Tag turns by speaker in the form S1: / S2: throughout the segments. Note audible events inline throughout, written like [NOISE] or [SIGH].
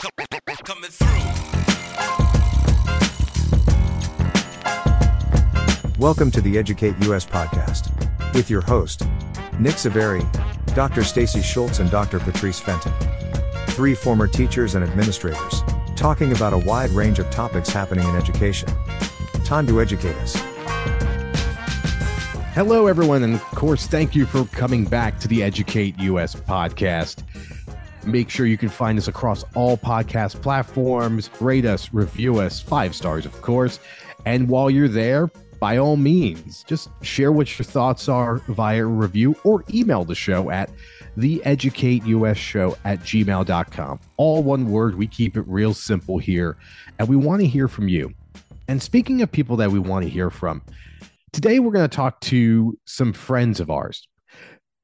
S1: Coming through.
S2: Welcome to the Educate US podcast with your host, Nick Saveri, Dr. Stacey Schultz, and Dr. Patrice Fenton. Three former teachers and administrators talking about a wide range of topics happening in education. Time to educate us.
S3: Hello, everyone, and of course, thank you for coming back to the Educate US podcast. Make sure you can find us across all podcast platforms. Rate us, review us, five stars, of course. And while you're there, by all means, just share what your thoughts are via review or email the show at theeducateusshow at gmail.com. All one word. We keep it real simple here. And we want to hear from you. And speaking of people that we want to hear from, today we're going to talk to some friends of ours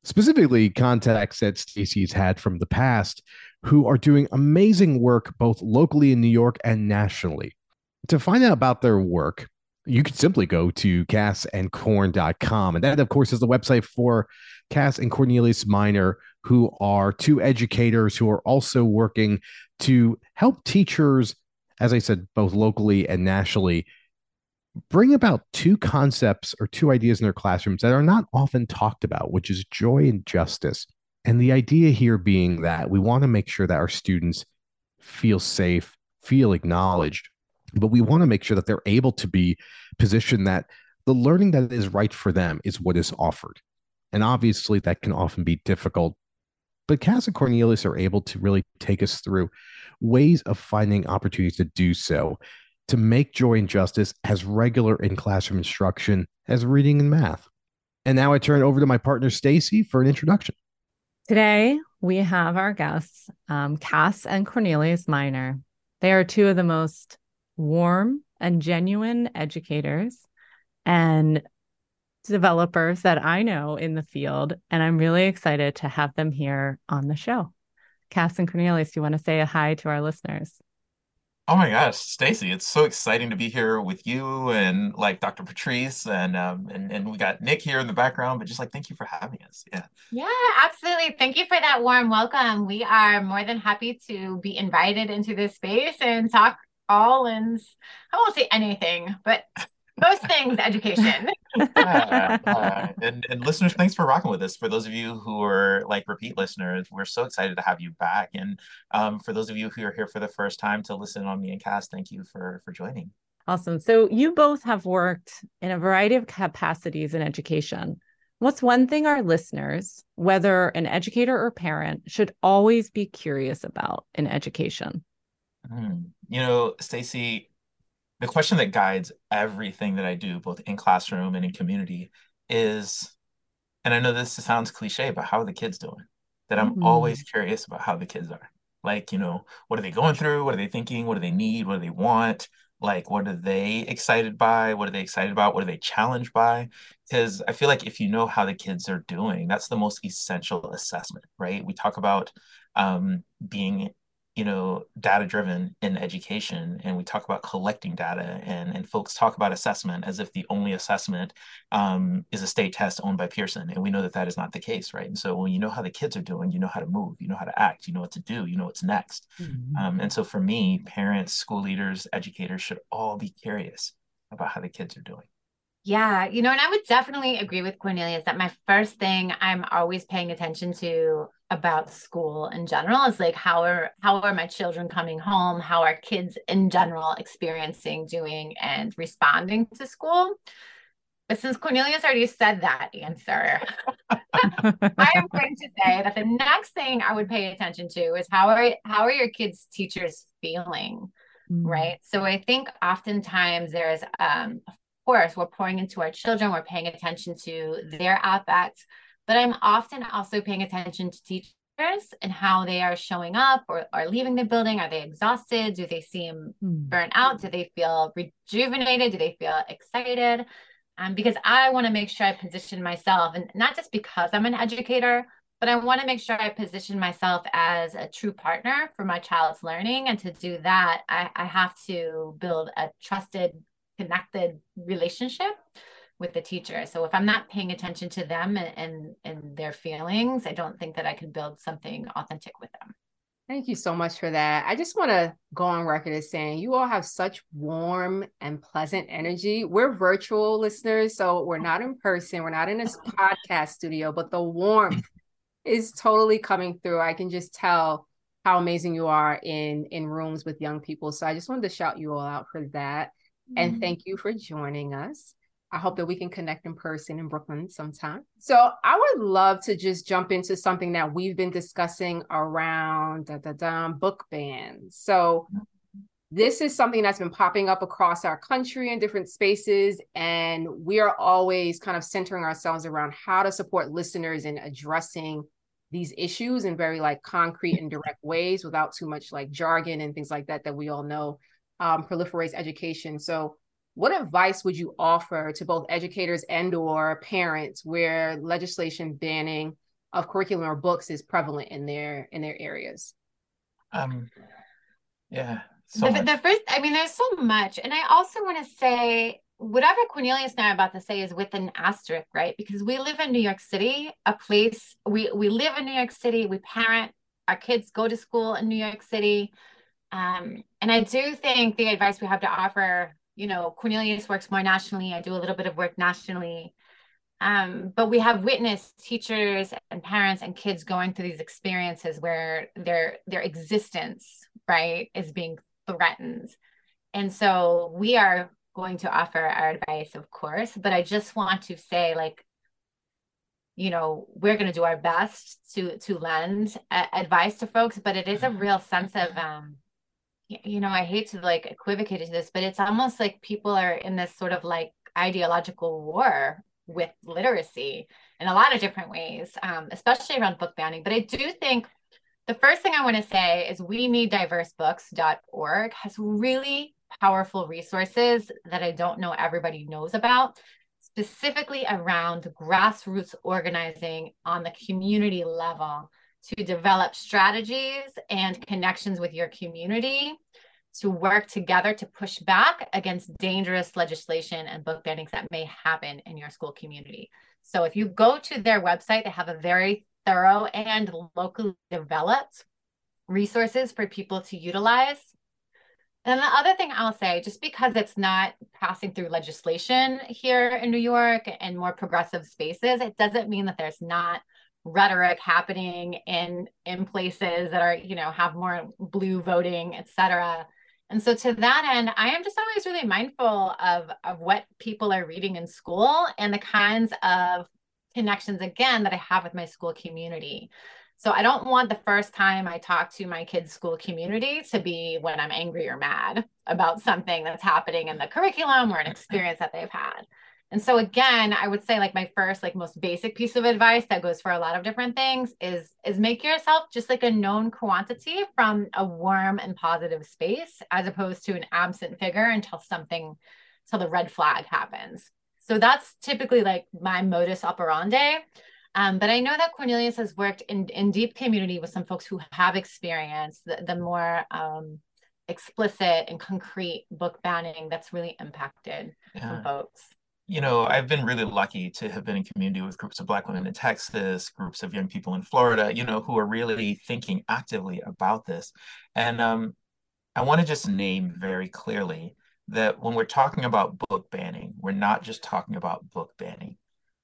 S3: specifically contacts that Stacey's had from the past who are doing amazing work both locally in New York and nationally. To find out about their work, you can simply go to kassandcorn.com. And that, of course, is the website for Kass and Cornelius Minor, who are two educators who are also working to help teachers, as I said, both locally and nationally, bring about two concepts or two ideas in their classrooms that are not often talked about, which is joy and justice. And the idea here being that we want to make sure that our students feel safe, feel acknowledged, but we want to make sure that they're able to be positioned that the learning that is right for them is what is offered. And obviously, that can often be difficult. But Kass and Cornelius are able to really take us through ways of finding opportunities to do so to make joy and justice as regular in classroom instruction as reading and math. And now I turn over to my partner, Stacey, for an introduction.
S4: Today, we have our guests, um, Kass and Cornelius Minor. They are two of the most warm and genuine educators and developers that I know in the field. And I'm really excited to have them here on the show. Kass and Cornelius, do you want to say a hi to our listeners?
S5: Oh my gosh, Stacey, it's so exciting to be here with you and like Dr. Patrice and um and, and we got Nick here in the background, but just like thank you for having us. Yeah.
S6: Yeah, absolutely. Thank you for that warm welcome. We are more than happy to be invited into this space and talk all and I won't say anything, but most things education.
S5: uh, uh, and and listeners, thanks for rocking with us. For those of you who are like repeat listeners, we're so excited to have you back. And um, for those of you who are here for the first time to listen on me and Kass, thank you for for joining.
S4: Awesome. So you both have worked in a variety of capacities in education. What's one thing our listeners, whether an educator or parent, should always be curious about in education?
S5: Mm. You know, Stacey, the question that guides everything that I do, both in classroom and in community, is, and I know this sounds cliche, but how are the kids doing? That I'm mm-hmm. always curious about how the kids are. Like, you know, what are they going through? What are they thinking? What do they need? What do they want? Like, what are they excited by? What are they excited about? What are they challenged by? Because I feel like if you know how the kids are doing, that's the most essential assessment, right? We talk about um, being you know data driven in education and we talk about collecting data and and folks talk about assessment as if the only assessment um, is a state test owned by pearson and we know that that is not the case right? And so when you know how the kids are doing you know how to move you know how to act you know what to do you know what's next. Mm-hmm. um, and so for me parents school leaders educators should all be curious about how the kids are doing
S6: yeah, you know, and I would definitely agree with Cornelius that my first thing I'm always paying attention to about school in general is like how are how are my children coming home? How are kids in general experiencing, doing, and responding to school? But since Cornelius already said that answer, [LAUGHS] I am going to say that the next thing I would pay attention to is how are how are your kids' teachers feeling? Mm. Right. So I think oftentimes there's um, course, we're pouring into our children, we're paying attention to their affects, but I'm often also paying attention to teachers and how they are showing up or, or leaving the building. Are they exhausted? Do they seem mm. burnt out? Do they feel rejuvenated? Do they feel excited? Um, because I want to make sure I position myself, and not just because I'm an educator, but I want to make sure I position myself as a true partner for my child's learning. And to do that, I, I have to build a trusted connected relationship with the teacher. So if I'm not paying attention to them and, and, and their feelings, I don't think that I can build something authentic with them.
S1: Thank you so much for that. I just want to go on record as saying you all have such warm and pleasant energy. We're virtual listeners, so we're not in person, we're not in this podcast studio, but the warmth is totally coming through. I can just tell how amazing you are in in rooms with young people. So I just wanted to shout you all out for that. Mm-hmm. And thank you for joining us. I hope that we can connect in person in Brooklyn sometime. So I would love to just jump into something that we've been discussing around da, da, da, book bans. So this is something that's been popping up across our country in different spaces. And we are always kind of centering ourselves around how to support listeners in addressing these issues in very like concrete and direct ways without too much like jargon and things like that that we all know um, proliferates education. So what advice would you offer to both educators and or parents where legislation banning of curriculum or books is prevalent in their in their areas?
S5: Um yeah so
S6: the, the, first i mean there's so much. And i also want to say whatever cornelius and i are about to say is with an asterisk right? Because we live in new york city a place we we live in new york city we parent our kids go to school in new york city um, and i do think the advice we have to offer you know, Cornelius works more nationally. I do a little bit of work nationally. Um, but we have witnessed teachers and parents and kids going through these experiences where their their existence, right, is being threatened. And so we are going to offer our advice, of course, but I just want to say, like, you know, we're going to do our best to to lend advice to folks, but it is a real sense of um, you know, I hate to like equivocate to this, but it's almost like people are in this sort of like ideological war with literacy in a lot of different ways, um, especially around book banning. But I do think the first thing I want to say is we need diversebooks.org has really powerful resources that I don't know everybody knows about, specifically around grassroots organizing on the community level to develop strategies and connections with your community to work together to push back against dangerous legislation and book bannings that may happen in your school community. So if you go to their website, they have a very thorough and locally developed resources for people to utilize. And the other thing I'll say, just because it's not passing through legislation here in New York and more progressive spaces, it doesn't mean that there's not rhetoric happening in in places that are you know have more blue voting et cetera. And so to that end i am just always really mindful of of what people are reading in school and the kinds of connections again that i have with my school community. So i don't want the first time i talk to my kids school community to be when i'm angry or mad about something that's happening in the curriculum or an experience that they've had and so again, I would say like my first like most basic piece of advice that goes for a lot of different things is is make yourself just like a known quantity from a warm and positive space as opposed to an absent figure until something until the red flag happens. So that's typically like my modus operandi. Um, but I know that Cornelius has worked in, in deep community with some folks who have experienced the, the more um, explicit and concrete book banning that's really impacted yeah. some folks
S5: you know, I've been really lucky to have been in community with groups of Black women in Texas, groups of young people in Florida, you know, who are really thinking actively about this. And um, I want to just name very clearly that when we're talking about book banning, we're not just talking about book banning.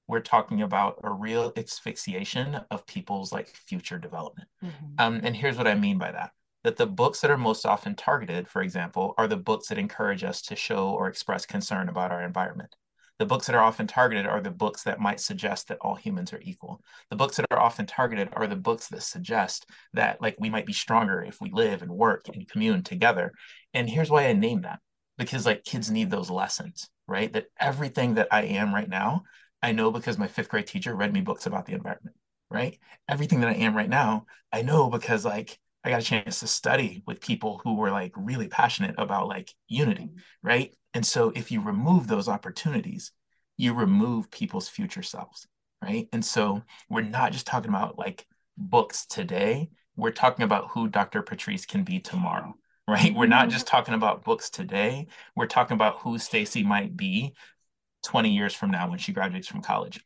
S5: We're talking about a real asphyxiation of people's like future development. Mm-hmm. Um, and here's what I mean by that that the books that are most often targeted, for example, are the books that encourage us to show or express concern about our environment the books that are often targeted are the books that might suggest that all humans are equal. The books that are often targeted are the books that suggest that like we might be stronger if we live and work and commune together. And here's why I name that because like kids need those lessons, right? That everything that I am right now, I know because my fifth grade teacher read me books about the environment, right? Everything that I am right now, I know because like I got a chance to study with people who were like really passionate about like unity, mm-hmm. right? And so if you remove those opportunities, you remove people's future selves, right? And so we're not just talking about like books today, we're talking about who Dr. Patrice can be tomorrow, right? We're not just mm-hmm. talking about books today, we're talking about who Stacey might be 20 years from now when she graduates from college.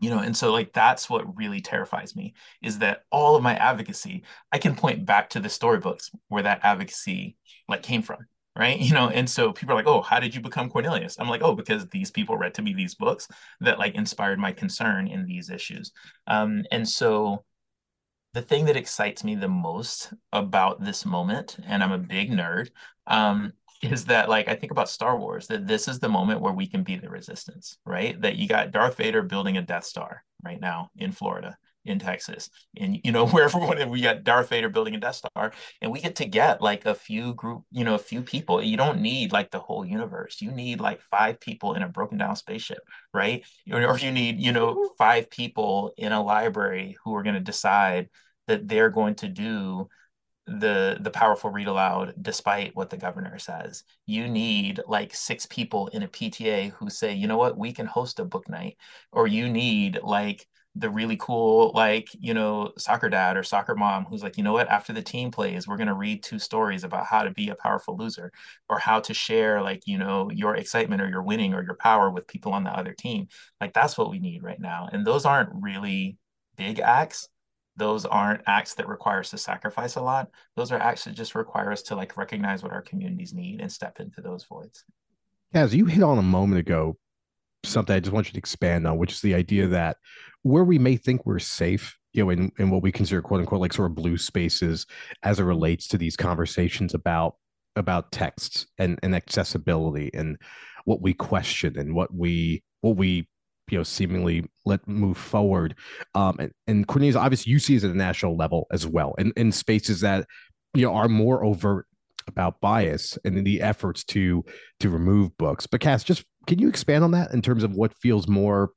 S5: You know and so like that's what really terrifies me is that all of my advocacy i can point back to the storybooks where that advocacy like came from right? [LAUGHS] You know and so people are like oh how did you become cornelius? I'm like oh because these people read to me these books that like inspired my concern in these issues. Um, and so the thing that excites me the most about this moment and i'm a big nerd um, is that like I think about Star Wars that this is the moment where we can be the resistance, right? That you got Darth Vader building a Death Star right now in Florida, in Texas, and you know [LAUGHS] wherever we got Darth Vader building a Death Star, and we get to get like a few group, you know, a few people. You don't need like the whole universe. You need like five people in a broken down spaceship, right? Or you need you know mm-hmm. five people in a library who are going to decide that they're going to do the the powerful read aloud despite what the governor says. You need like six people in a pta who say you know what? We can host a book night. Or you need like the really cool like you know soccer dad or soccer mom who's like you know what? After the team plays we're going to read two stories about how to be a powerful loser or how to share like you know your excitement or your winning or your power with people on the other team. Like that's what we need right now. And those aren't really big acts those aren't acts that require us to sacrifice a lot. Those are acts that just require us to like recognize what our communities need and step into those voids.
S3: As you hit on a moment ago, something I just want you to expand on, which is the idea that where we may think we're safe, you know, in, in what we consider quote unquote like sort of blue spaces as it relates to these conversations about about texts and, and accessibility and what we question and what we what we you know seemingly let move forward. Um and, and cornelius obviously you see it at a national level as well and in spaces that you know are more overt about bias and the efforts to to remove books. But kass just can you expand on that in terms of what feels more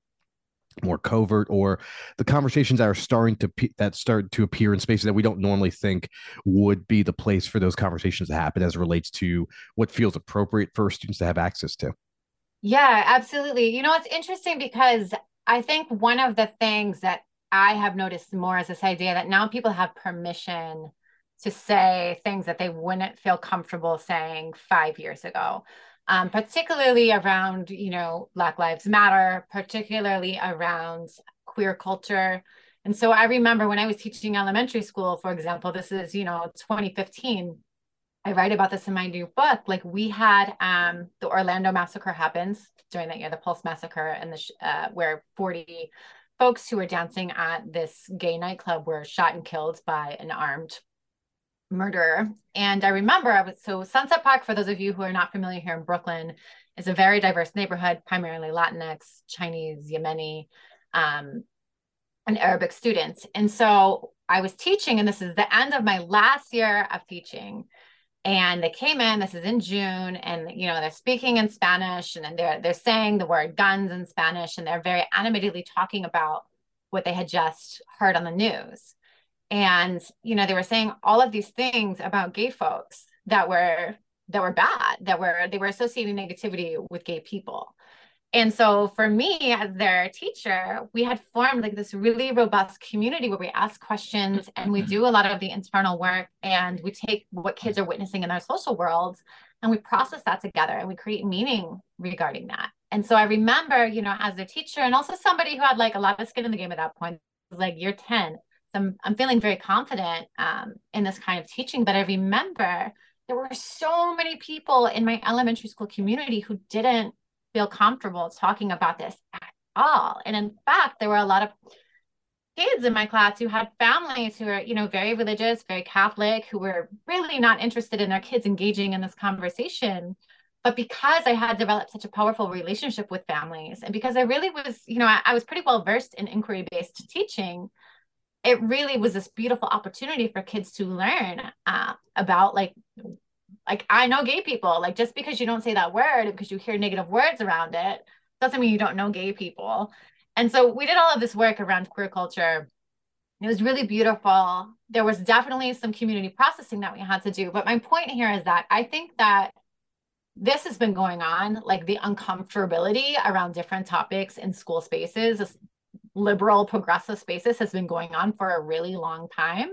S3: more covert or the conversations that are starting to that start to appear in spaces that we don't normally think would be the place for those conversations to happen as relates to what feels appropriate for students to have access to
S6: yeah, absolutely. You know, it's interesting because I think one of the things that I have noticed more is this idea that now people have permission to say things that they wouldn't feel comfortable saying five years ago, um, particularly around, you know, Black Lives Matter, particularly around queer culture. And so I remember when I was teaching elementary school, for example, this is, you know, 2015 I write about this in my new book. Like we had um, the Orlando massacre happens during that year, the Pulse massacre, and the uh, where 40 folks who were dancing at this gay nightclub were shot and killed by an armed murderer. And I remember I was so Sunset Park. For those of you who are not familiar here in Brooklyn, is a very diverse neighborhood, primarily Latinx, Chinese, Yemeni, um, and Arabic students. And so I was teaching, and this is the end of my last year of teaching and they came in this is in june and you know they're speaking in spanish and they're they're saying the word guns in spanish and they're very animatedly talking about what they had just heard on the news. And you know they were saying all of these things about gay folks that were that were bad that were they were associating negativity with gay people and so for me as their teacher we had formed like this really robust community where we ask questions and we do a lot of the internal work and we take what kids are witnessing in their social worlds and we process that together and we create meaning regarding that. And so i remember you know as a teacher and also somebody who had like a lot of skin in the game at that point like you're 10 so i'm, I'm feeling very confident um, in this kind of teaching but i remember there were so many people in my elementary school community who didn't feel comfortable talking about this at all. And in fact, there were a lot of kids in my class who had families who are, you know, very religious, very Catholic, who were really not interested in their kids engaging in this conversation. But because I had developed such a powerful relationship with families, and because I really was, you know, I, I was pretty well versed in inquiry based teaching, it really was this beautiful opportunity for kids to learn uh, about like like I know gay people. Like just because you don't say that word, because you hear negative words around it, doesn't mean you don't know gay people. And so we did all of this work around queer culture. It was really beautiful. There was definitely some community processing that we had to do. But my point here is that I think that this has been going on, like the uncomfortability around different topics in school spaces, liberal, progressive spaces has been going on for a really long time.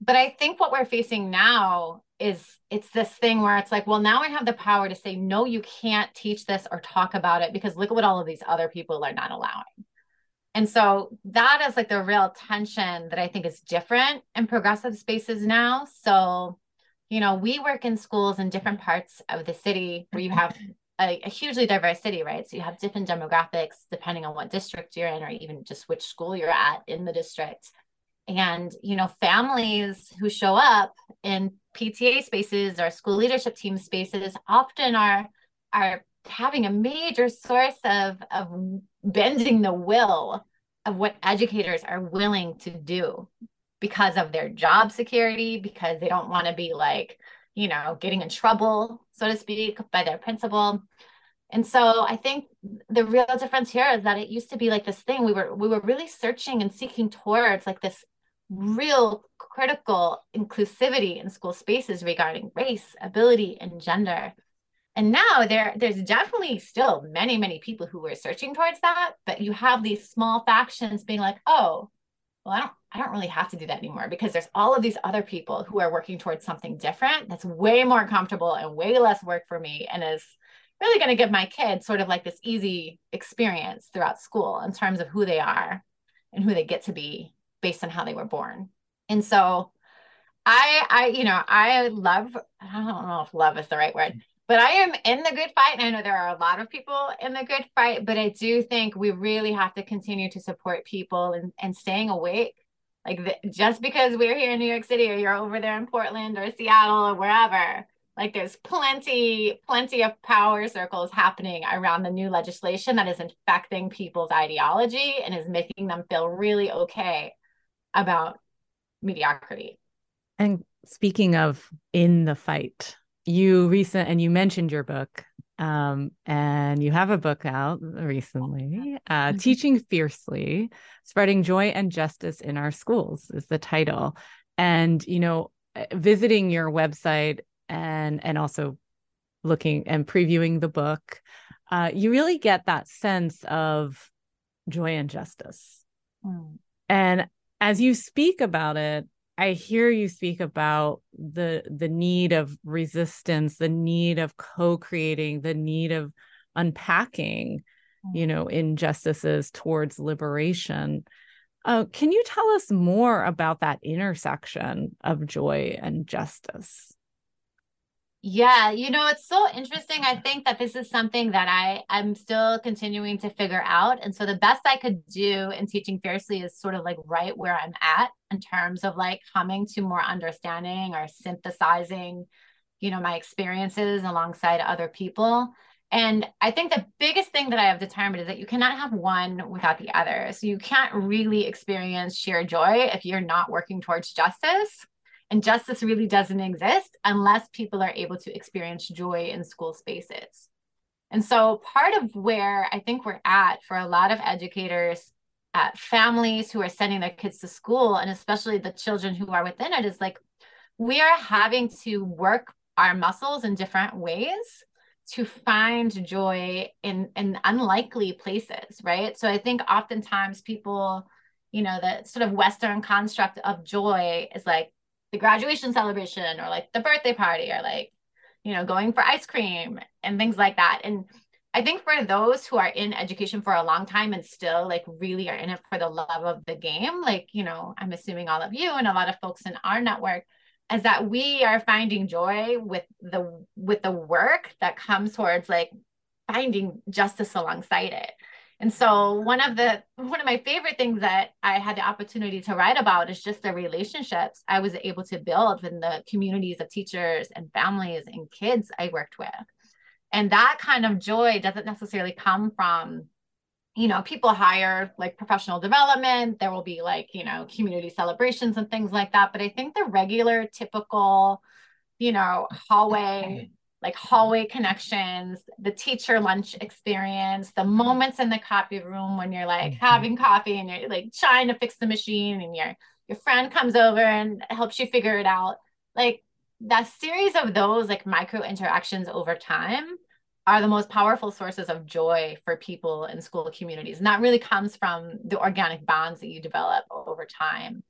S6: But I think what we're facing now is it's this thing where it's like, well, now I have the power to say, no, you can't teach this or talk about it because look at what all of these other people are not allowing. And so that is like the real tension that I think is different in progressive spaces now. So, you know, we work in schools in different parts of the city where you have a, a, hugely diverse city, right? So you have different demographics depending on what district you're in, or even just which school you're at in the district. And, you know, families who show up in PTA spaces or school leadership team spaces often are are having a major source of, of bending the will of what educators are willing to do because of their job security, because they don't want to be like, you know, getting in trouble, so to speak, by their principal. And so I think the real difference here is that it used to be like this thing we were we were really searching and seeking towards like this real critical inclusivity in school spaces regarding race, ability, and gender. And now there, there's definitely still many, many people who are searching towards that, but you have these small factions being like, oh, well, I don't, I don't really have to do that anymore because there's all of these other people who are working towards something different that's way more comfortable and way less work for me and is really going to give my kids sort of like this easy experience throughout school in terms of who they are and who they get to be based on how they were born. And so I I you know, I love I don't know if love is the right word, but I am in the good fight. And I know there are a lot of people in the good fight, but I do think we really have to continue to support people and, and staying awake. Like the, just because we're here in New York City or you're over there in Portland or Seattle or wherever, like there's plenty, plenty of power circles happening around the new legislation that is infecting people's ideology and is making them feel really okay about mediocrity.
S4: And speaking of in the fight, you recent and you mentioned your book um, and you have a book out recently uh, mm-hmm. teaching fiercely spreading joy and justice in our schools is the title and you know eh, visiting your website and and also looking and previewing the book uh, you really get that sense of joy and justice mm. and as you speak about it I hear you speak about the the need of resistance, the need of co-creating, the need of unpacking, you know, mm-hmm. injustices towards liberation. Uh, can you tell us more about that intersection of joy and justice?
S6: Yeah, you know, it's so interesting. I think that this is something that I I'm still continuing to figure out. And so the best I could do in teaching fiercely is sort of like right where I'm at in terms of like coming to more understanding or synthesizing, you know, my experiences alongside other people. And I think the biggest thing that I have determined is that you cannot have one without the other. So you can't really experience sheer joy if you're not working towards justice and justice really doesn't exist unless people are able to experience joy in school spaces. And so, part of where I think we're at for a lot of educators, uh, families who are sending their kids to school, and especially the children who are within it, is like we are having to work our muscles in different ways to find joy in, in unlikely places, right? So, I think oftentimes people, you know, the sort of Western construct of joy is like, the graduation celebration or like the birthday party or like you know going for ice cream and things like that. And i think for those who are in education for a long time and still like really are in it for the love of the game like you know i'm assuming all of you and a lot of folks in our network is that we are finding joy with the with the work that comes towards like finding justice alongside it and so one of the one of my favorite things that I had the opportunity to write about is just the relationships I was able to build in the communities of teachers and families and kids I worked with. And that kind of joy doesn't necessarily come from you know, people hire like professional development. There will be like, you know, community celebrations and things like that. But I think the regular, typical, you know, hallway like hallway connections, the teacher lunch experience, the moments in the copy room when you're like mm-hmm. having coffee and you're like trying to fix the machine and your your friend comes over and helps you figure it out. Like that series of those like micro interactions over time are the most powerful sources of joy for people in school communities. And that really comes from the organic bonds that you develop over time.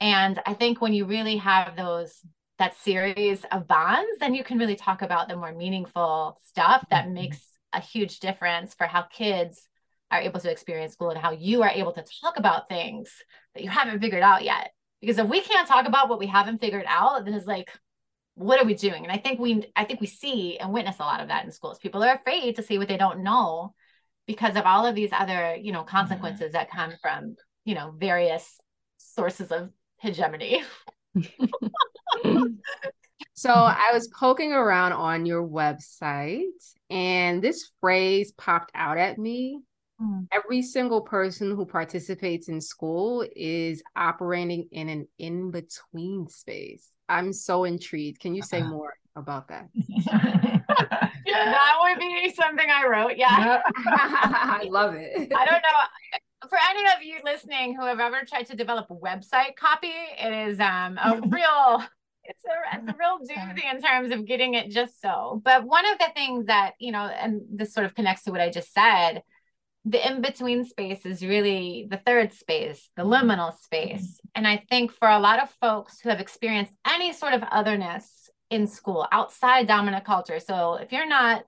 S6: And I think when you really have those that series of bonds, then you can really talk about the more meaningful stuff that mm-hmm. makes a huge difference for how kids are able to experience school and how you are able to talk about things that you haven't figured out yet. Because if we can't talk about what we haven't figured out, then it's like, what are we doing? And I think we I think we see and witness a lot of that in schools. People are afraid to say what they don't know because of all of these other, you know, consequences mm-hmm. that come from, you know, various sources of hegemony. [LAUGHS]
S1: so I was poking around on your website and this phrase popped out at me. Mm. Every single person who participates in school is operating in an in between space. I'm so intrigued. Can you say uh-huh. more about that? [LAUGHS]
S6: that would be something I wrote. Yeah. [LAUGHS]
S1: I love it.
S6: I don't know. For any of you listening who have ever tried to develop website copy, it is um, a [LAUGHS] real it's a, it's a real [LAUGHS] doozy in terms of getting it just so. But one of the things that, you know, and this sort of connects to what I just said, the in between space is really the third space, the liminal space. And I think for a lot of folks who have experienced any sort of otherness in school outside dominant culture, so if you're not,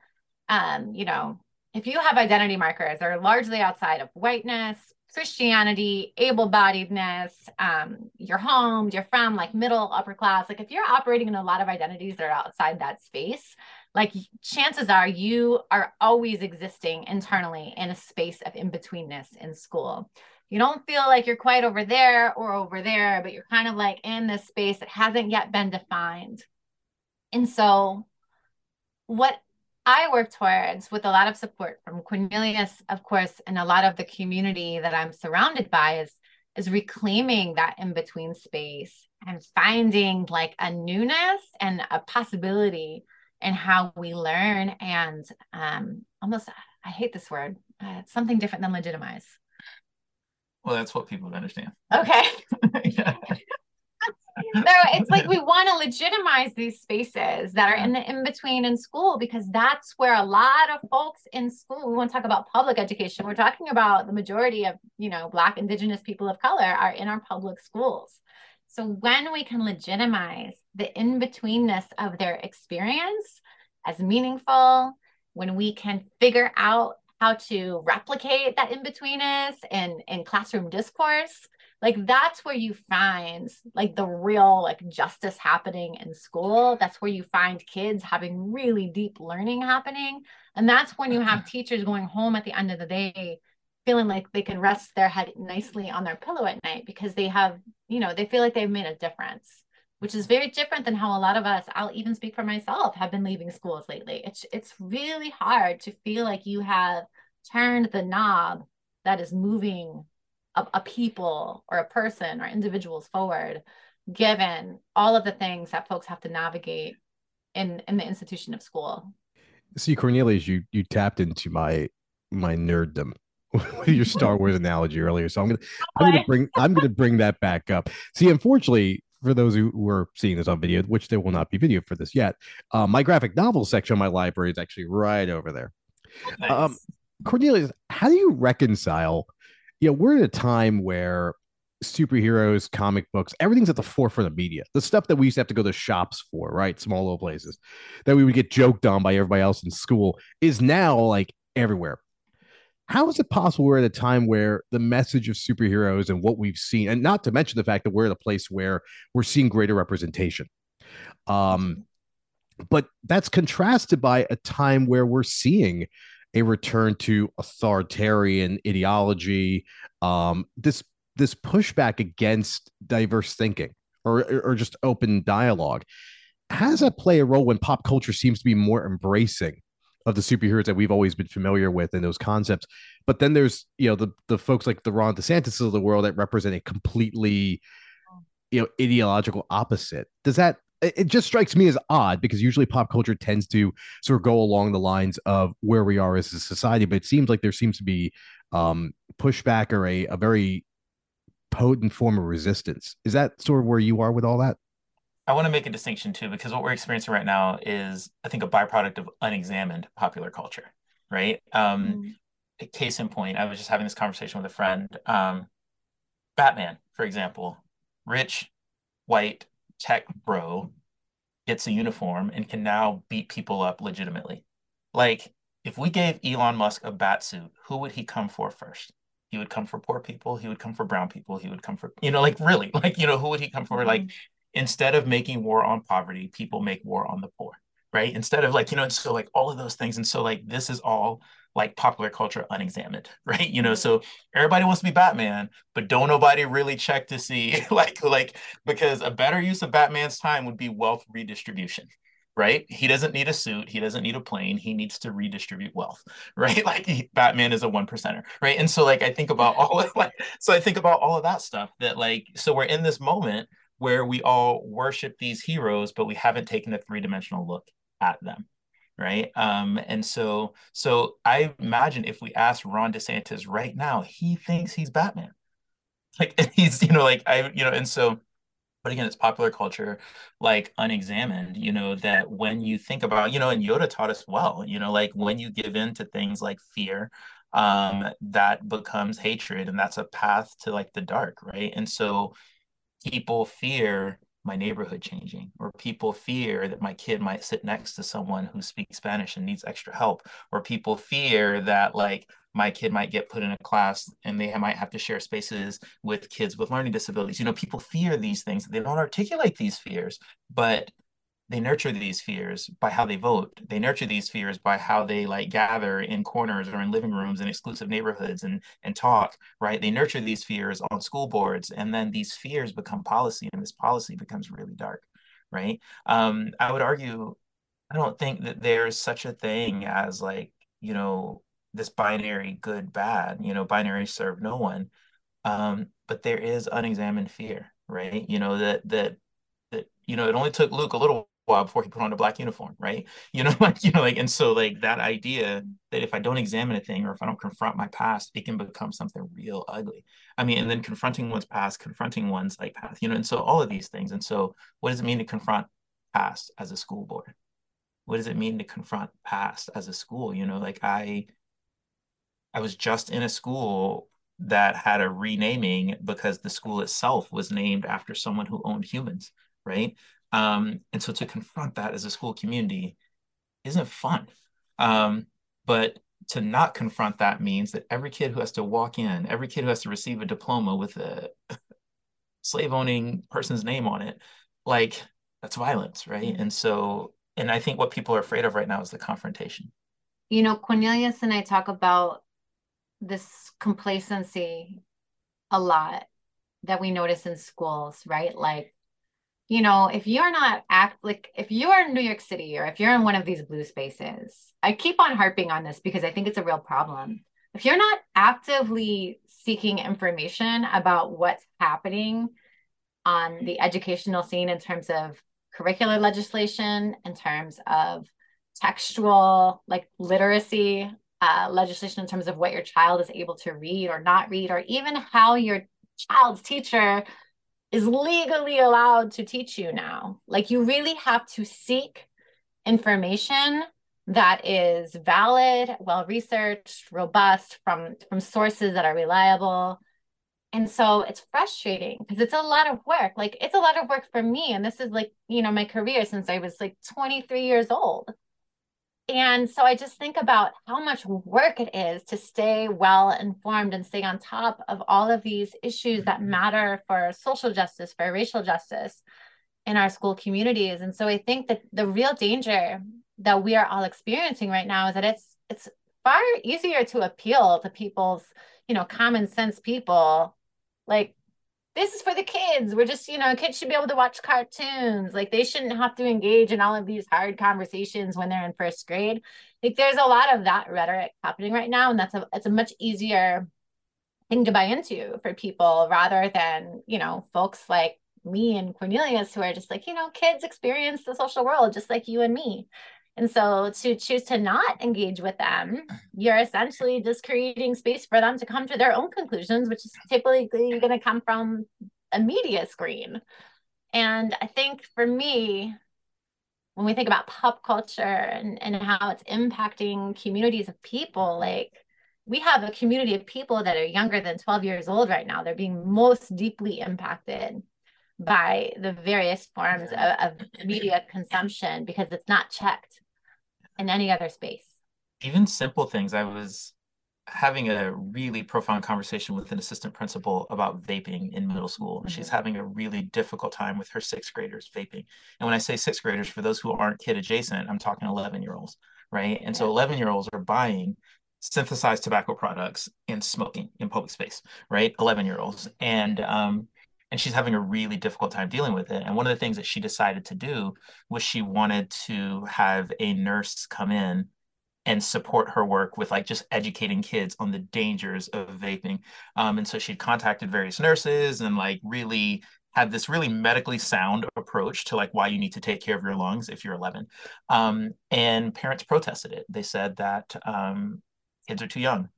S6: um, you know, if you have identity markers that are largely outside of whiteness, Christianity, able bodiedness, um, you're home, you're from like middle, upper class, like if you're operating in a lot of identities that are outside that space, like chances are you are always existing internally in a space of in-betweenness in school. You don't feel like you're quite over there or over there, but you're kind of like in this space that hasn't yet been defined. And so what I work towards with a lot of support from Cornelius, of course, and a lot of the community that I'm surrounded by is is reclaiming that in between space and finding like a newness and a possibility in how we learn and um, almost I hate this word, uh, something different than legitimize.
S5: Well, that's what people understand.
S6: Okay. [LAUGHS] yeah. So it's like we want to legitimize these spaces that are in the in between in school because that's where a lot of folks in school we want to talk about public education we're talking about the majority of you know black indigenous people of color are in our public schools. So when we can legitimize the in betweenness of their experience as meaningful when we can figure out how to replicate that in betweenness in in classroom discourse like that's where you find like the real like justice happening in school. That's where you find kids having really deep learning happening. And that's when you [LAUGHS] have teachers going home at the end of the day feeling like they can rest their head nicely on their pillow at night because they have you know they feel like they've made a difference which is very different than how a lot of us i'll even speak for myself have been leaving schools lately. It's it's really hard to feel like you have turned the knob that is moving a, a people or a person or individuals forward given all of the things that folks have to navigate in in the institution of school.
S3: See cornelius you you tapped into my my nerddom [LAUGHS] with your star wars analogy earlier so i'm gonna i'm gonna bring i'm gonna bring that back up. See unfortunately for those who, who are seeing this on video which there will not be video for this yet uh, my graphic novel section of my library is actually right over there. Nice. um, cornelius how do you reconcile you know, we're at a time where superheroes, comic books, everything's at the forefront of media. The stuff that we used to have to go to shops for, right? Small little places that we would get joked on by everybody else in school is now like everywhere. How is it possible we're at a time where the message of superheroes and what we've seen, and not to mention the fact that we're at a place where we're seeing greater representation? Um, but that's contrasted by a time where we're seeing a return to authoritarian ideology, um, this this pushback against diverse thinking or or just open dialogue. How does that play a role when pop culture seems to be more embracing of the superheroes that we've always been familiar with and those concepts? But then there's you know the the folks like the Ron DeSantis of the world that represent a completely you know ideological opposite. Does that it just strikes me as odd because usually pop culture tends to sort of go along the lines of where we are as a society, but it seems like there seems to be um, pushback or a, a very potent form of resistance. Is that sort of where you are with all that?
S5: I want to make a distinction too, because what we're experiencing right now is, I think, a byproduct of unexamined popular culture, right? Um, mm. Case in point, I was just having this conversation with a friend. Um, Batman, for example, rich, white, tech bro gets a uniform and can now beat people up legitimately. Like if we gave Elon Musk a bat suit, who would he come for first? He would come for poor people. He would come for brown people. He would come for, you know, like really, [LAUGHS] like, you know, who would he come for? Mm-hmm. Like, instead of making war on poverty, people make war on the poor, right? Instead of like, you know, and so like all of those things. And so, like, this is all like popular culture unexamined, [LAUGHS] right? You know, so everybody wants to be Batman, but don't nobody really check to see [LAUGHS] like like because a better use of Batman's time would be wealth redistribution, right? He doesn't need a suit, he doesn't need a plane, he needs to redistribute wealth, [LAUGHS] right? Like he, Batman is a one percenter, right? And so like I think about all of like so I think about all of that stuff that like so we're in this moment where we all worship these heroes, but we haven't taken a three dimensional look at them right? Um and so so i imagine if we ask ron desantis right now he thinks he's batman. [LAUGHS] Like he's you know like i you know and so but again it's popular culture like unexamined you know that when you think about you know and yoda taught us well you know like when you give in to things like fear um that becomes hatred and that's a path to like the dark right? And so people fear my neighborhood changing or people fear that my kid might sit next to someone who speaks spanish and needs extra help or people fear that like my kid might get put in a class and they might have to share spaces with kids with learning disabilities. You know people fear these things. They don't articulate these fears but they nurture these fears by how they vote. They nurture these fears by how they like gather in corners or in living rooms in exclusive neighborhoods and and talk right? They nurture these fears on school boards and then these fears become policy and this policy becomes really dark right? Um i would argue i don't think that there's such a thing as like you know this binary good bad you know binary serve no one. Um but there is unexamined fear right? You know that that that you know it only took luke a little while before he put on a black uniform, right? [LAUGHS] You know, like you know, like and so like that idea that if I don't examine a thing or if I don't confront my past, it can become something real ugly. I mean, and then confronting one's past, confronting one's like path, you know, and so all of these things. And so, what does it mean to confront past as a school board? What does it mean to confront past as a school? You know, like I, I was just in a school that had a renaming because the school itself was named after someone who owned humans, right? Um, and so to confront that as a school community isn't fun. Um, but to not confront that means that every kid who has to walk in, every kid who has to receive a diploma with a [LAUGHS] slave owning person's name on it, like that's violence, right? And so, and I think what people are afraid of right now is the confrontation.
S6: You know, Cornelius and I talk about this complacency a lot that we notice in schools, right? Like you know, if you're not act like if you are in New York City or if you're in one of these blue spaces, I keep on harping on this because I think it's a real problem. If you're not actively seeking information about what's happening on the educational scene in terms of curricular legislation, in terms of textual like literacy uh, legislation in terms of what your child is able to read or not read, or even how your child's teacher is legally allowed to teach you now. Like you really have to seek information that is valid, well researched, robust from from sources that are reliable. And so it's frustrating because it's a lot of work. Like it's a lot of work for me and this is like, you know, my career since I was like 23 years old. And so I just think about how much work it is to stay well informed and stay on top of all of these issues that mm-hmm. matter for social justice, for racial justice in our school communities. And so I think that the real danger that we are all experiencing right now is that it's it's far easier to appeal to people's, you know, common sense people like this is for the kids. We're just, you know, kids should be able to watch cartoons. Like they shouldn't have to engage in all of these hard conversations when they're in first grade. Like there's a lot of that rhetoric happening right now. And that's a it's a much easier thing to buy into for people rather than, you know, folks like me and Cornelius who are just like, you know, kids experience the social world just like you and me. And so to choose to not engage with them, you're essentially just creating space for them to come to their own conclusions, which is typically going to come from a media screen. And I think for me, when we think about pop culture and, and how it's impacting communities of people, like we have a community of people that are younger than 12 years old right now. They're being most deeply impacted by the various forms of, of media consumption because it's not checked in any other space.
S5: even simple things. I was having a really profound conversation with an assistant principal about vaping in middle school. Mm-hmm. She's having a really difficult time with her sixth graders vaping. And when I say sixth graders, for those who aren't kid adjacent, I'm talking 11 year olds, right? And so 11 year olds are buying synthesized tobacco products and smoking in public space, right? 11 year olds. And, um, and she's having a really difficult time dealing with it. And one of the things that she decided to do was she wanted to have a nurse come in and support her work with like just educating kids on the dangers of vaping. Um, and so she contacted various nurses and like really had this really medically sound approach to like why you need to take care of your lungs if you're 11. Um, and parents protested it. They said that um, kids are too young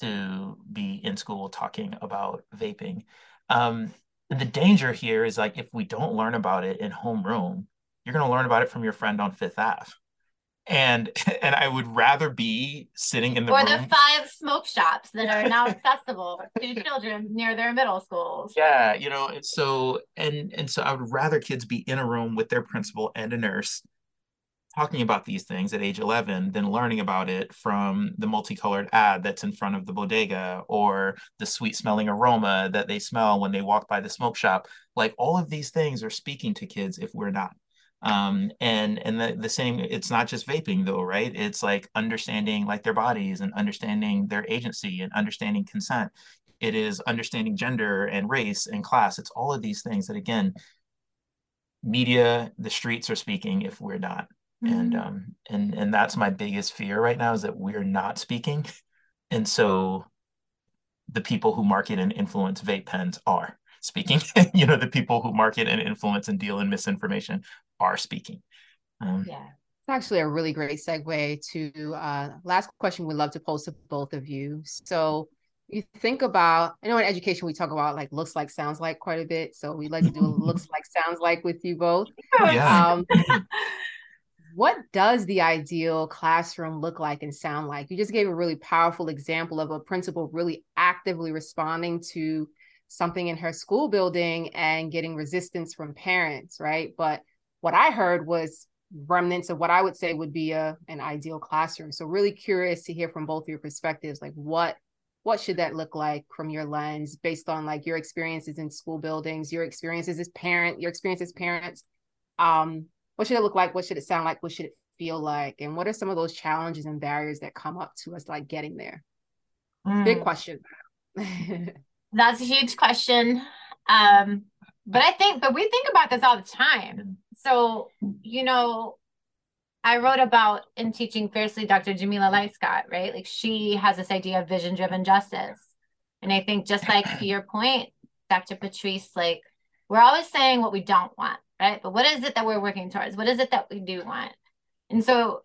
S5: to be in school talking about vaping. Um, and the danger here is like if we don't learn about it in homeroom, you're going to learn about it from your friend on Fifth Ave and [LAUGHS] and I would rather be sitting in the
S6: or
S5: room.
S6: the five smoke shops that are now accessible [LAUGHS] to children near their middle schools.
S5: Yeah, you know, and so and and so I would rather kids be in a room with their principal and a nurse talking about these things at age 11 than learning about it from the multicolored ad that's in front of the bodega or the sweet smelling aroma that they smell when they walk by the smoke shop. Like all of these things are speaking to kids if we're not. Um, and and the, the same it's not just vaping though right? It's like understanding like their bodies and understanding their agency and understanding consent. It is understanding gender and race and class. It's all of these things that again media the streets are speaking if we're not mm-hmm. and um and and that's my biggest fear right now is that we're not speaking and so the people who market and influence vape pens are speaking. [LAUGHS] you know, the people who market and influence and deal in misinformation are speaking.
S1: Um, yeah. It's actually a really great segue to uh, last question we'd love to pose to both of you. So you think about, I know in education we talk about like looks like, sounds like quite a bit. So we like to do [LAUGHS] looks like, sounds like with you both. [LAUGHS] Yeah. Um, what does the ideal classroom look like and sound like? You just gave a really powerful example of a principal really actively responding to something in her school building and getting resistance from parents, right? But what I heard was remnants of what I would say would be a an ideal classroom. So really curious to hear from both your perspectives, like what what should that look like from your lens based on like your experiences in school buildings, your experiences as parent, your experience as parents. Um, what should it look like? What should it sound like? What should it feel like? And what are some of those challenges and barriers that come up to us like getting there? Mm. Big question. [LAUGHS]
S6: That's a huge question. Um, but I think, but we think about this all the time. So, you know, I wrote about in teaching fiercely Dr. Jamila Lyiscott, right? Like she has this idea of vision driven justice. And I think just like to your point, Dr. Patrice, like we're always saying what we don't want, right? But what is it that we're working towards? What is it that we do want? And so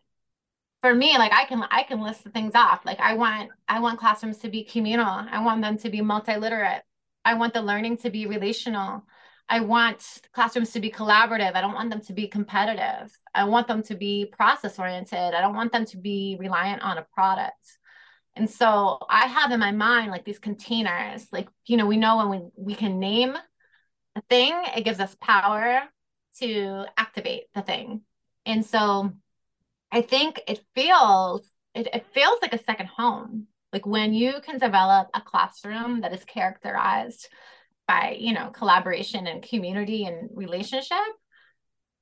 S6: for me like i can i can list the things off. Like i want i want classrooms to be communal. I want them to be multi-literate. I want the learning to be relational. I want classrooms to be collaborative. I don't want them to be competitive. I want them to be process oriented i don't want them to be reliant on a product. And so i have in my mind like these containers. Like you know we know when we we can name a thing it gives us power to activate the thing. And so I think it feels it, it feels like a second home. Like when you can develop a classroom that is characterized by, you know, collaboration and community and relationship,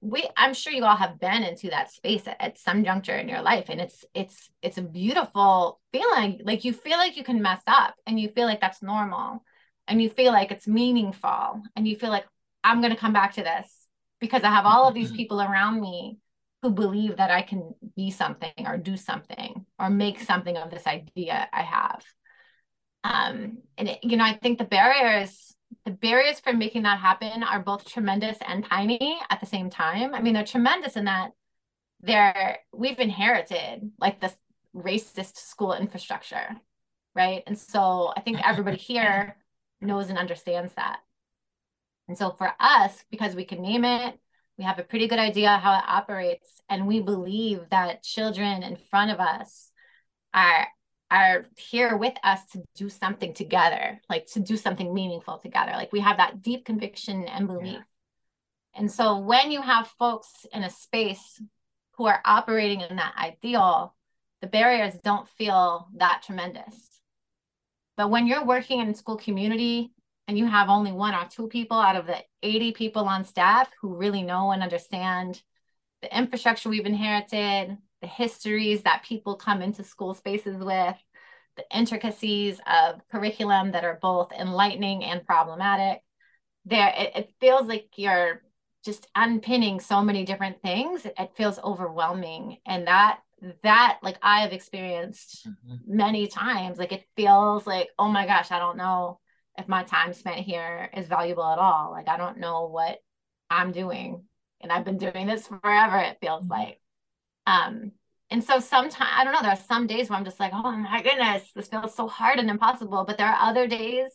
S6: we i'm sure you all have been into that space at, at, some juncture in your life. And it's it's it's a beautiful feeling. Like you feel like you can mess up and you feel like that's normal and you feel like it's meaningful and you feel like i'm going to come back to this because i have all of these [LAUGHS] people around me who believe that I can be something or do something or make something of this idea I have. Um, and it, you know, I think the barriers, the barriers for making that happen are both tremendous and tiny at the same time. I mean, they're tremendous in that they're we've inherited like this racist school infrastructure, right? And so I think everybody [LAUGHS] here knows and understands that. And so for us, because we can name it, we have a pretty good idea how it operates and we believe that children in front of us are are here with us to do something together like to do something meaningful together like we have that deep conviction and belief yeah. and so when you have folks in a space who are operating in that ideal the barriers don't feel that tremendous. But when you're working in a school community and you have only one or two people out of the 80 people on staff who really know and understand the infrastructure we've inherited, the histories that people come into school spaces with, the intricacies of curriculum that are both enlightening and problematic. There, it, it feels like you're just unpinning so many different things. It, it feels overwhelming, and that that like I have experienced mm-hmm. many times. Like it feels like, oh my gosh, I don't know if my time spent here is valuable at all. Like I don't know what I'm doing. And I've been doing this forever, it feels mm-hmm. like. Um, and so sometimes I don't know, there are some days where I'm just like, oh my goodness, this feels so hard and impossible. But there are other days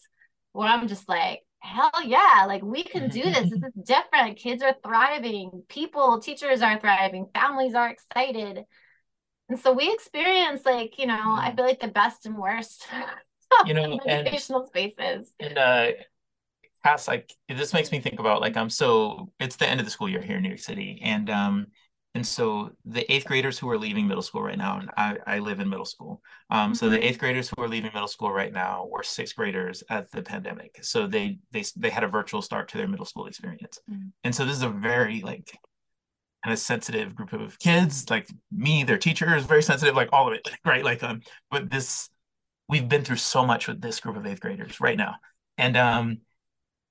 S6: where I'm just like, hell yeah, like we can do this. this is [LAUGHS] different. Kids are thriving, people, teachers are thriving, families are excited. And so we experience like, you know, I feel like the best and worst [LAUGHS] [LAUGHS]
S5: you know and
S6: educational spaces.
S5: And uh Kass, like this makes me think about like I'm so it's the end of the school year here in New York City. And um and so the eighth graders who are leaving middle school right now, and I, I live in middle school. Um, mm-hmm. so the mm-hmm. eighth graders who are leaving middle school right now were sixth graders at the pandemic. So they they they had a virtual start to their middle school experience. Mm-hmm. And so this is a very like kind of sensitive group of kids, like me, their teachers, very sensitive, like all of it, [LAUGHS] right? Like um, but this we've been through so much with this group of eighth graders right now. And um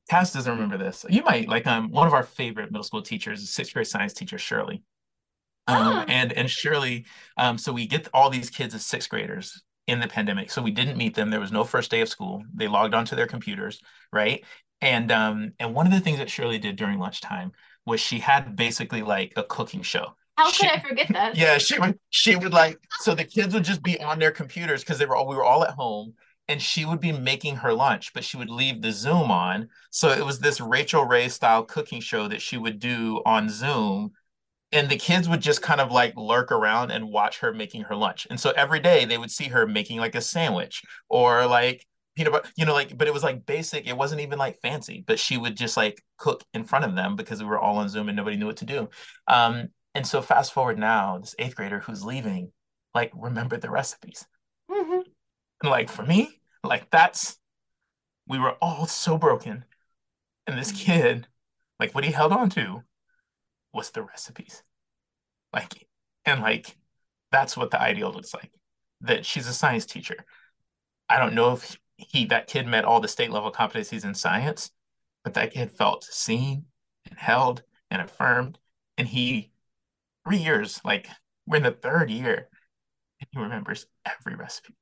S5: Kass doesn't remember this. You might like um one of our favorite middle school teachers, sixth grade science teacher Shirley. Um, oh. and and Shirley, um, so we get all these kids as sixth graders in the pandemic. So we didn't meet them. There was no first day of school. They logged onto their computers, right? And um, and one of the things that Shirley did during lunchtime was she had basically like a cooking show.
S6: How she, could I forget that?
S5: Yeah, she would she would like so the kids would just be on their computers because they were all we were all at home and she would be making her lunch, but she would leave the Zoom on. So it was this Rachael Ray style cooking show that she would do on Zoom and the kids would just kind of like lurk around and watch her making her lunch. And so every day they would see her making like a sandwich or like peanut butter, you know, like, but it was like basic. It wasn't even like fancy, but she would just like cook in front of them because we were all on Zoom and nobody knew what to do. Um, and so fast forward now, this eighth grader who's leaving, like, remembered the recipes. Mm-hmm. And like for me, like that's, we were all so broken. And this mm-hmm. kid, like what he held on to was the recipes. Like, and like, that's what the ideal looks like. That she's a science teacher. I don't know if he, that kid met all the state level competencies in science, but that kid felt seen and held and affirmed. And he, three years, like, we're in the third year, and he remembers every recipe.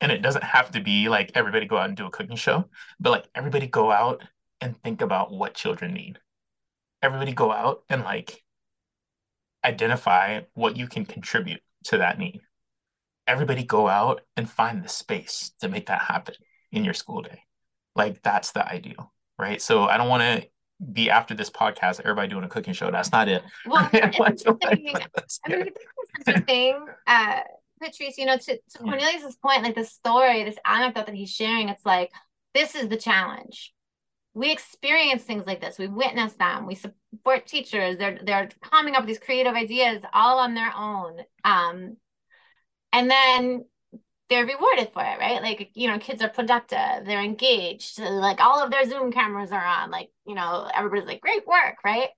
S5: And it doesn't have to be like everybody go out and do a cooking show, but like everybody go out and think about what children need everybody go out and like identify what you can contribute to that need. Everybody go out and find the space to make that happen in your school day. Like that's the ideal, right? So I don't want to be after this podcast, everybody doing a cooking show. That's not it. Well,
S6: I [LAUGHS] mean, the thing, uh, Patrice, you know, to, to Cornelius's point, like the story, this anecdote that he's sharing, it's like, this is the challenge we experience things like this. We witness them. We support teachers. They're they're coming up with these creative ideas all on their own. Um, and then they're rewarded for it, right? Like you know, kids are productive. They're engaged. Like all of their Zoom cameras are on. Like you know, everybody's like, great work, right?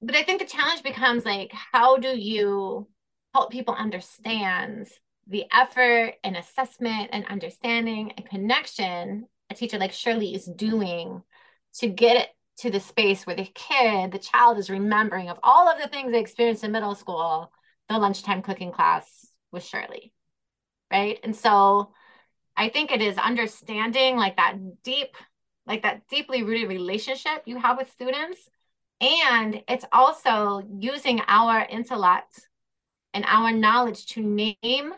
S6: But I think the challenge becomes like, how do you help people understand the effort and assessment and understanding and connection a teacher like Shirley is doing to get it to the space where the kid, the child is remembering of all of the things they experienced in middle school, the lunchtime cooking class with Shirley. Right. And so I think it is understanding like that deep, like that deeply rooted relationship you have with students. And it's also using our intellect and our knowledge to name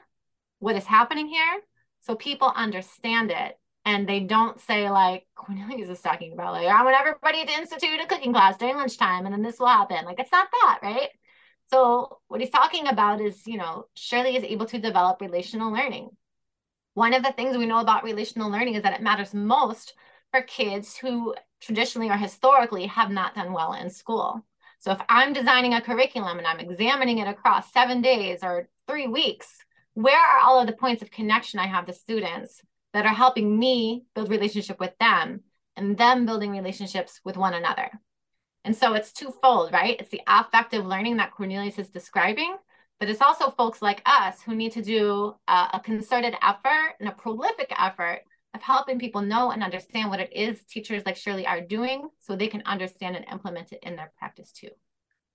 S6: what is happening here so people understand it and they don't say like Cornelius is talking about like I want everybody to institute a cooking class during lunchtime and then this will happen. Like it's not that, right? So what he's talking about is, you know, Shirley is able to develop relational learning. One of the things we know about relational learning is that it matters most for kids who traditionally or historically have not done well in school. So if I'm designing a curriculum and I'm examining it across seven days or three weeks, where are all of the points of connection I have to students that are helping me build relationship with them and them building relationships with one another. And so it's twofold, right? It's the affective learning that Cornelius is describing, but it's also folks like us who need to do a, a concerted effort and a prolific effort of helping people know and understand what it is teachers like Shirley are doing so they can understand and implement it in their practice too.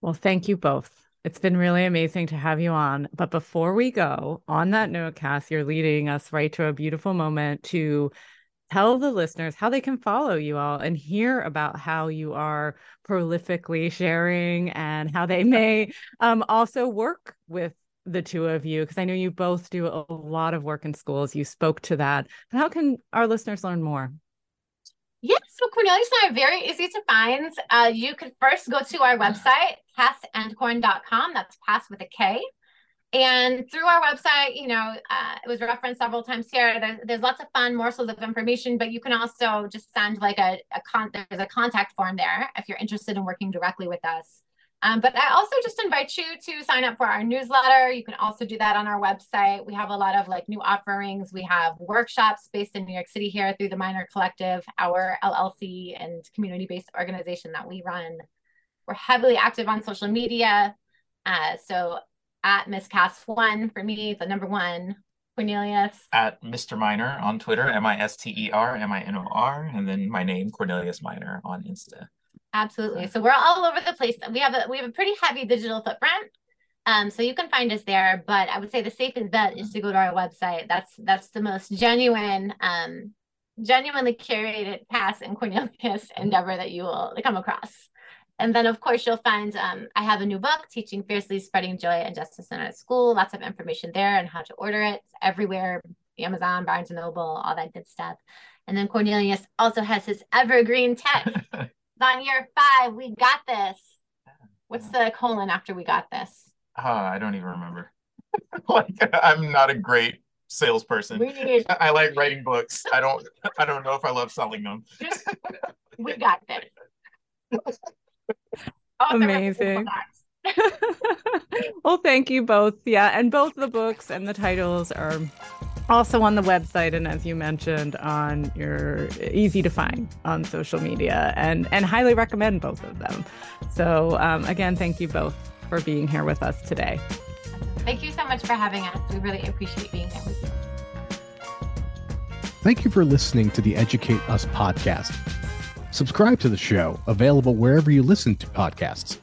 S4: Well, thank you both. It's been really amazing to have you on. But before we go, on that note, Kass, you're leading us right to a beautiful moment to tell the listeners how they can follow you all and hear about how you are prolifically sharing and how they may um, also work with the two of you because I know you both do a lot of work in schools. You spoke to that. How can our listeners learn more?
S6: Yes, so Cornelius and I are very easy to find. Uh, you could first go to our website, kassandcorn.com. That's Kass with a K. And through our website, you know, uh, it was referenced several times here. There's, there's lots of fun morsels of information, but you can also just send like a, a con- there's a contact form there if you're interested in working directly with us. Um, but I also just invite you to sign up for our newsletter. You can also do that on our website. We have a lot of like new offerings. We have workshops based in New York City here through the Minor Collective, our LLC and community-based organization that we run. We're heavily active on social media. Uh, so at Miss Kass one for me, the number one. Cornelius
S5: at Mr. Minor on Twitter, M I S T E R M I N O R, and then my name Cornelius Minor on Insta.
S6: Absolutely. So we're all over the place. We have a we have a pretty heavy digital footprint. Um, so you can find us there, but I would say the safest bet is to go to our website. That's that's the most genuine, um, genuinely curated Kass and Cornelius [LAUGHS] endeavor that you will come across. And then, of course, you'll find um, I have a new book, Teaching Fiercely, Spreading Joy and Justice in Our School. Lots of information there and how to order it. It's everywhere Amazon, Barnes and Noble, all that good stuff. And then Cornelius also has his evergreen text [LAUGHS] on year five. We got this. What's the colon after we got this?
S5: Uh, I don't even remember. [LAUGHS] like I'm not a great salesperson. Need... I like writing books. I don't I don't know if I love selling them.
S6: we got this. [LAUGHS]
S4: Amazing. [LAUGHS] [LAUGHS] well, thank you both. Yeah, and both the books and the titles are also on the website and as you mentioned on your easy to find on social media and and highly recommend both of them. So um, again thank you both for being here with us today.
S6: Thank you so much for having us. We really appreciate being here with you.
S3: Thank you for listening to the educate us podcast subscribe to the show available wherever you listen to podcasts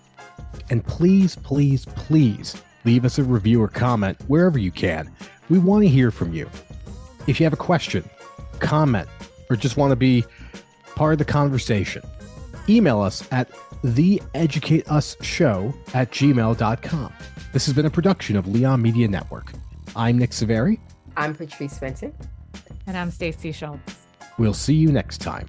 S3: and please please please leave us a review or comment wherever you can we want to hear from you. If you have a question, comment, or just want to be part of the conversation, email us at theeducateusshow at gmail.com. This has been a production of Leon Media Network. I'm Nick Saveri.
S1: I'm Patrice Fenton.
S4: And I'm Stacey Schultz.
S3: We'll see you next time.